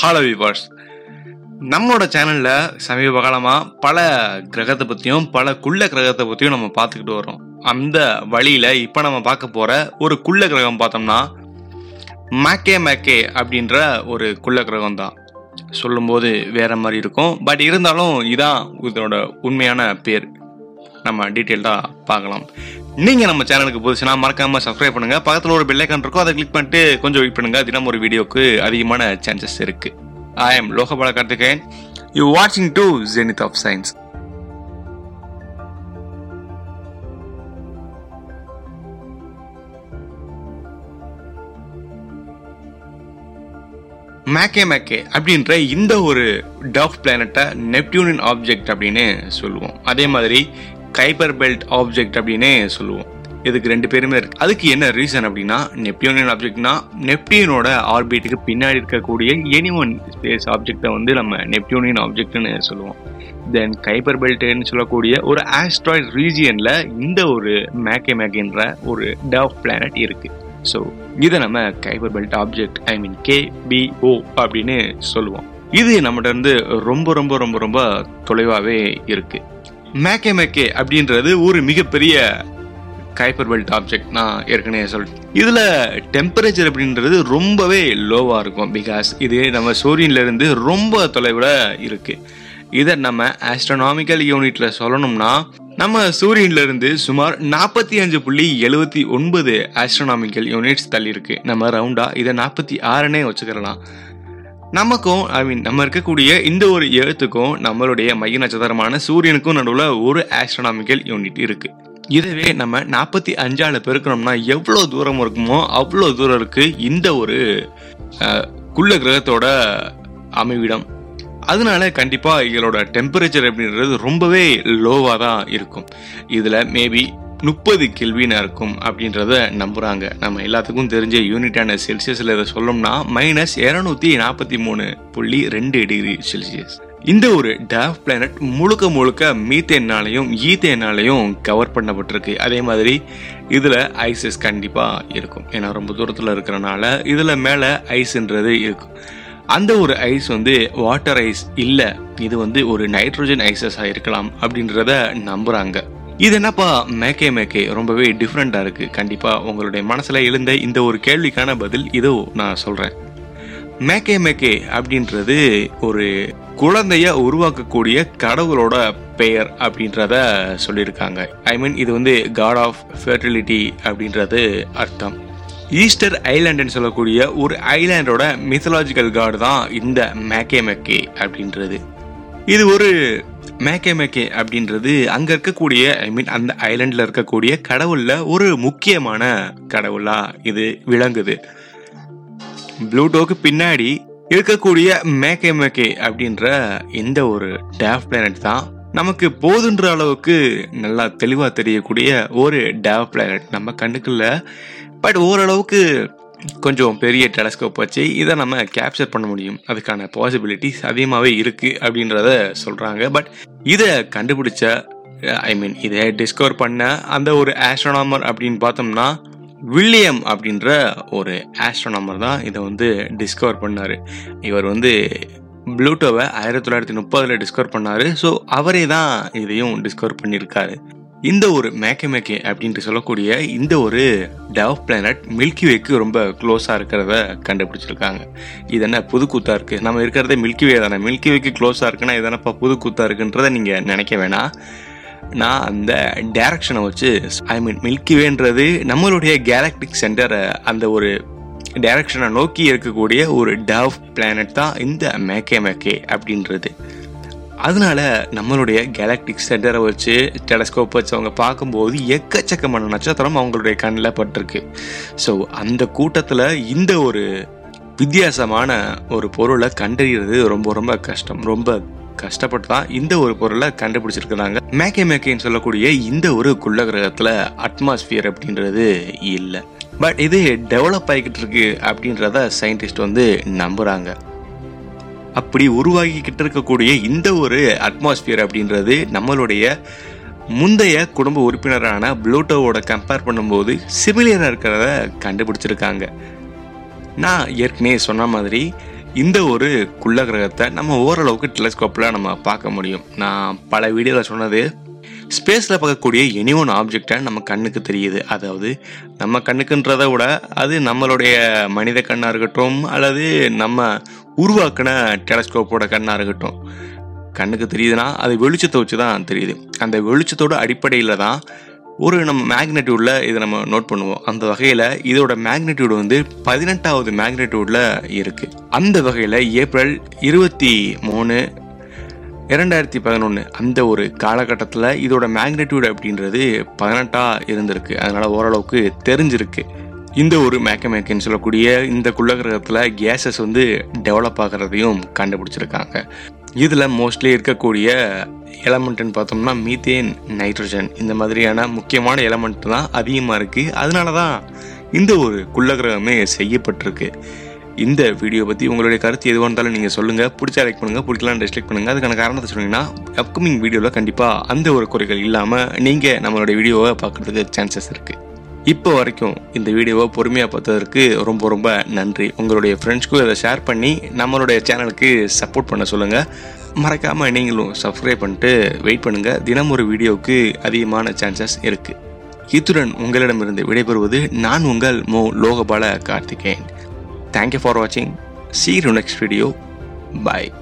Hollow viewers நம்மளோட சேனலில் சமீப காலமாக பல கிரகத்தை பற்றியும் பல குள்ள கிரகத்தை பற்றியும் நம்ம பார்த்துக்கிட்டு வரோம் அந்த வழியில் இப்போ நம்ம பார்க்க போகிற ஒரு குள்ள கிரகம் பார்த்தோம்னா மேக்கே மேக்கே அப்படின்ற ஒரு குள்ள கிரகம் தான் சொல்லும்போது வேற மாதிரி இருக்கும். பட் இருந்தாலும் இதான் இதோட உண்மையான பேர். நம்ம டீட்டெயில்டாக பார்க்கலாம். நீங்கள் நம்ம சேனலுக்கு புதுசுனா மறக்காம சப்ஸ்கிரைப் பண்ணுங்க. பக்கத்தில் ஒரு பெல்லைக்கான் இருக்கும். அதை கிளிக் பண்ணிட்டு கொஞ்சம் வெயிட் பண்ணுங்க. தினம் ஒரு வீடியோக்கு அதிகமான சான்சஸ் இருக்கு. I am Lokapala Karthikeyan. You வாட்சிங் டு ஜெனித் ஆஃப் சயின்ஸ் மேக்கே மேக்கே அப்படின்ற இந்த ஒரு டாஃப் பிளானட்டை நெப்டியூனின் ஆப்ஜெக்ட் அப்படின்னு சொல்லுவோம். அதே மாதிரி கைப்பர் பெல்ட் ஆப்ஜெக்ட் அப்படின்னே சொல்லுவோம். இதுக்கு ரெண்டு பேருமே இருக்கு. அதுக்கு என்ன ரீசன் அப்படின்னா நெப்டியூனியன் ஆப்ஜெக்ட்னா நெப்டியூனோட ஆர்பிட்டுக்கு பின்னாடி இருக்கக்கூடிய எனி ஒன் ஸ்பேஸ் ஆப்ஜெக்டை வந்து நம்ம நெப்டியூனியன் ஆப்ஜெக்ட்னு சொல்லுவோம். தென் கைப்பர் பெல்ட்னு சொல்லக்கூடிய ஒரு ஆஸ்ட்ராய்ட் ரீஜியன்ல இந்த ஒரு மேக்கே மேக்கின்ற ஒரு டவ் பிளானட் இருக்கு. ஸோ இதை நம்ம Kuiper belt object I mean KBO அப்படின்னு சொல்லுவோம். இது நம்மகிட்ட இருந்து ரொம்ப ரொம்ப ரொம்ப ரொம்ப தொலைவாகவே இருக்குது மேக்கே மேக்கே அப்படின்றது ஒரு மிகப்பெரிய கைப்பர் பெல்ட் ஆப்ஜெக்ட் நான் ஏற்கனவே சொல்லிட்டேன் இதில் டெம்பரேச்சர் அப்படின்றது ரொம்பவே லோவாக இருக்கும் பிகாஸ் இது நம்ம சூரியன்ல இருந்து ரொம்ப தொலைவில் இருக்குது இதை நம்ம ஆஸ்ட்ரோனாமிக்கல் யூனிட்டில் சொல்லணும்னா நம்ம சூரியன்லேருந்து சுமார் நாற்பத்தி அஞ்சு புள்ளி எழுபத்தி ஒன்பது ஆஸ்ட்ரோனாமிக்கல் யூனிட்ஸ் தள்ளி இருக்குது நம்ம ரவுண்டாக இதை நாற்பத்தி ஆறுனே வச்சுக்கிறலாம் நமக்கும் ஐ மீன் நம்ம இருக்கக்கூடிய இந்த ஒரு எழுத்துக்கும் நம்மளுடைய மைய நட்சத்திரமான சூரியனுக்கும் நடுவில் ஒரு ஆஸ்ட்ரானாமிக்கல் யூனிட் இருக்கு. இதுவே நம்ம நாற்பத்தி அஞ்சால பெருக்கணும்னா எவ்வளோ தூரம் இருக்குமோ அவ்வளோ தூரம் இருக்கு இந்த ஒரு குள்ள கிரகத்தோட அமைவிடம். அதனால கண்டிப்பாக இதோட டெம்பரேச்சர் அப்படின்றது ரொம்பவே லோவாக தான் இருக்கும். இதில் மேபி முப்பது கெல்வினா இருக்கும் அப்படின்றத நம்புறாங்க. நம்ம எல்லாத்துக்கும் தெரிஞ்ச யூனிட்டான செல்சியஸ்ல இதை சொல்லணும்னா மைனஸ் இருநூத்தி நாற்பத்தி மூணு புள்ளி ரெண்டு டிகிரி செல்சியஸ் இந்த ஒரு டேவ் பிளானட் முழுக்க முழுக்க மீத்தேனாலையும் ஈத்தேனாலையும் கவர் பண்ணப்பட்டிருக்கு. அதே மாதிரி இதுல ஐசஸ் கண்டிப்பா இருக்கும். ஏன்னா ரொம்ப தூரத்துல இருக்கிறனால இதுல மேல ஐஸ்ன்றது இருக்கும். அந்த ஒரு ஐஸ் வந்து வாட்டர் ஐஸ் இல்ல. இது வந்து ஒரு நைட்ரோஜன் ஐசஸா இருக்கலாம் அப்படின்றத நம்புறாங்க. இது என்னப்பா மேக்கே மேக்கே? ரொம்பவே டிஃப்ரெண்ட்டாக இருக்குது கண்டிப்பாக உங்களுடைய மனசில் எழுந்த இந்த ஒரு கேள்விக்கான பதில் இதோ நான் சொல்கிறேன் மேக்கே மேக்கே அப்படின்றது ஒரு குழந்தைய உருவாக்கக்கூடிய கடவுளோட பெயர் அப்படின்றத சொல்லியிருக்காங்க. ஐ மீன் இது வந்து காட் ஆஃப் ஃபெர்டிலிட்டி அப்படின்றது அர்த்தம். ஈஸ்டர் ஐலாண்டுன்னு சொல்லக்கூடிய ஒரு ஐலாண்டோட மித்தலாஜிக்கல் காடு தான் இந்த மேக்கே மேக்கே அப்படின்றது. இது ஒரு மேக்கே மேக்கே அப்படின்றது அங்க இருக்கக்கூடிய ஐ மீன் அந்த ஐலண்ட்ல இருக்கக்கூடிய கடவுள்ல ஒரு முக்கியமான கடவுளா இது விளங்குது. ப்ளூட்டோக்கு பின்னாடி இருக்கக்கூடிய மேக்கே மேக்கே அப்படின்ற இந்த ஒரு டேவ் பிளானட் தான் நமக்கு போதுன்ற அளவுக்கு நல்லா தெளிவாக தெரியக்கூடிய ஒரு டேவ் பிளானட் நம்ம கண்ணுக்குள்ள. பட் ஓரளவுக்கு கொஞ்சம் பெரிய டெலஸ்கோப் வச்சு இதை நம்ம கேப்சர் பண்ண முடியும். அதுக்கான பாசிபிலிட்டிஸ் அதிகமாகவே இருக்குது அப்படின்றத சொல்கிறாங்க பட் இதை கண்டுபிடிச்ச ஐ மீன் இதை டிஸ்கவர் பண்ண அந்த ஒரு ஆஸ்ட்ரோனாமர் அப்படின்னு பார்த்தோம்னா வில்லியம் அப்படின்ற ஒரு ஆஸ்ட்ரோனாமர் தான் இதை வந்து டிஸ்கவர் பண்ணார். இவர் வந்து ப்ளூட்டோவை ஆயிரத்தி தொள்ளாயிரத்தி முப்பதில் டிஸ்கவர் பண்ணார். ஸோ அவரே தான் இதையும் டிஸ்கவர் பண்ணியிருக்காரு. இந்த ஒரு மேக்கே மேக்கே அப்படின்ட்டு சொல்லக்கூடிய இந்த ஒரு டவ் பிளானட் மில்கி வேக்கு ரொம்ப க்ளோஸாக இருக்கிறத கண்டுபிடிச்சிருக்காங்க. இது என்ன புது இருக்குது நம்ம இருக்கிறதே மில்கி வே தானே? மில்கிவேக்கு க்ளோஸாக இருக்குன்னா இது என்னப்பா புது இருக்குன்றதை நீங்கள் நினைக்க வேணாம். நான் அந்த டேரக்ஷனை வச்சு ஐ மீன் மில்கி வேன்றது நம்மளுடைய கேலக்டிக் சென்டரை அந்த ஒரு டேரக்ஷனை நோக்கி இருக்கக்கூடிய ஒரு டவ் பிளானட் தான் இந்த மேக்கே மேக்கே அப்படின்றது. அதனால நம்மளுடைய கேலக்டிக் சென்டரை வச்சு டெலஸ்கோப் வச்சு அவங்க பார்க்கும்போது எக்கச்சக்கமான நட்சத்திரம் அவங்களுடைய கண்ணில் பட்டிருக்கு. ஸோ அந்த கூட்டத்தில் இந்த ஒரு வித்தியாசமான ஒரு பொருளை கண்டறிகிறது ரொம்ப ரொம்ப கஷ்டம். ரொம்ப கஷ்டப்பட்டு தான் இந்த ஒரு பொருளை கண்டுபிடிச்சிருக்கிறாங்க. மேக்கே மேக்கேன்னு சொல்லக்கூடிய இந்த ஒரு குள்ள கிரகத்தில் அட்மாஸ்பியர் அப்படின்றது இல்லை. பட் இது டெவலப் ஆகிக்கிட்டு இருக்கு அப்படின்றத சயின்டிஸ்ட் வந்து நம்புறாங்க. அப்படி உருவாகிக்கிட்டு இருக்கக்கூடிய இந்த ஒரு அட்மாஸ்பியர் அப்படின்றது நம்மளுடைய முந்தைய குடும்ப உறுப்பினரான ப்ளூட்டோவோட கம்பேர் பண்ணும்போது சிமிலியராக இருக்கிறத கண்டுபிடிச்சிருக்காங்க. நான் ஏற்கனவே சொன்ன மாதிரி இந்த ஒரு குள்ள கிரகத்தை நம்ம ஓரளவுக்கு டெலிஸ்கோப்பில் நம்ம பார்க்க முடியும். நான் பல வீடியோவில் சொன்னது ஸ்பேஸில் பார்க்கக்கூடிய எனி ஒன் ஆப்ஜெக்டாக நம்ம கண்ணுக்கு தெரியுது. அதாவது நம்ம கண்ணுக்குன்றதை விட அது நம்மளுடைய மனித கண்ணாக இருக்கட்டும் அல்லது நம்ம உருவாக்கின டெலஸ்கோப்போட கண்ணாக இருக்கட்டும். கண்ணுக்கு தெரியுதுன்னா அது வெளிச்சத்தை வச்சு தான் தெரியுது. அந்த வெளிச்சத்தோட அடிப்படையில் தான் ஒரு நம்ம மேக்னெட்யூடில் இதை நம்ம நோட் பண்ணுவோம். அந்த வகையில் இதோட மேக்னெட்யூடு வந்து பதினெட்டாவது மேக்னெட்யூடில் இருக்குது அந்த வகையில் ஏப்ரல் இருபத்தி மூணு இரண்டாயிரத்தி பதினொன்று அந்த ஒரு காலகட்டத்தில் இதோட மேக்னெட்யூட் அப்படின்றது பதினெட்டாக இருந்திருக்கு. அதனால் ஓரளவுக்கு தெரிஞ்சிருக்கு. இந்த ஒரு மேக்கமேக்கன்னு சொல்லக்கூடிய இந்த குள்ளகிரகத்தில் கேஸஸ் வந்து டெவலப் ஆகிறதையும் கண்டுபிடிச்சிருக்காங்க. இதில் மோஸ்ட்லி இருக்கக்கூடிய எலமெண்ட்டுன்னு பார்த்தோம்னா மீத்தேன் நைட்ரஜன் இந்த மாதிரியான முக்கியமான எலமெண்ட் தான் அதிகமாக இருக்குது அதனால தான் இந்த ஒரு குள்ளகிரகமே செய்யப்பட்டிருக்கு. இந்த வீடியோ பற்றி உங்களுடைய கருத்து எதுவாக இருந்தாலும் நீங்கள் சொல்லுங்கள் பிடிச்சா லைக் பண்ணுங்கள் பிடிக்கலாம் டிஸ்லைக் பண்ணுங்கள் அதுக்கான காரணத்தை சொன்னீங்கன்னா அப்கமிங் வீடியோவில் கண்டிப்பாக அந்த ஒரு குறைகள் இல்லாமல் நீங்கள் நம்மளுடைய வீடியோவை பார்க்குறதுக்கு சான்சஸ் இருக்குது இப்போ வரைக்கும் இந்த வீடியோவை பொறுமையாக பார்த்ததற்கு ரொம்ப ரொம்ப நன்றி. உங்களுடைய ஃப்ரெண்ட்ஸ்க்கும் இதை ஷேர் பண்ணி நம்மளுடைய சேனலுக்கு சப்போர்ட் பண்ண சொல்லுங்கள் மறக்காமல் நீங்களும் சப்ஸ்கிரைப் பண்ணிட்டு வெயிட் பண்ணுங்கள் தினம் ஒரு வீடியோவுக்கு அதிகமான சான்சஸ் இருக்குது இத்துடன் உங்களிடமிருந்து விடைபெறுவது நான் உங்கள் மோ. Logabala Karthikeyan. Thank you for watching. See you in next video. Bye.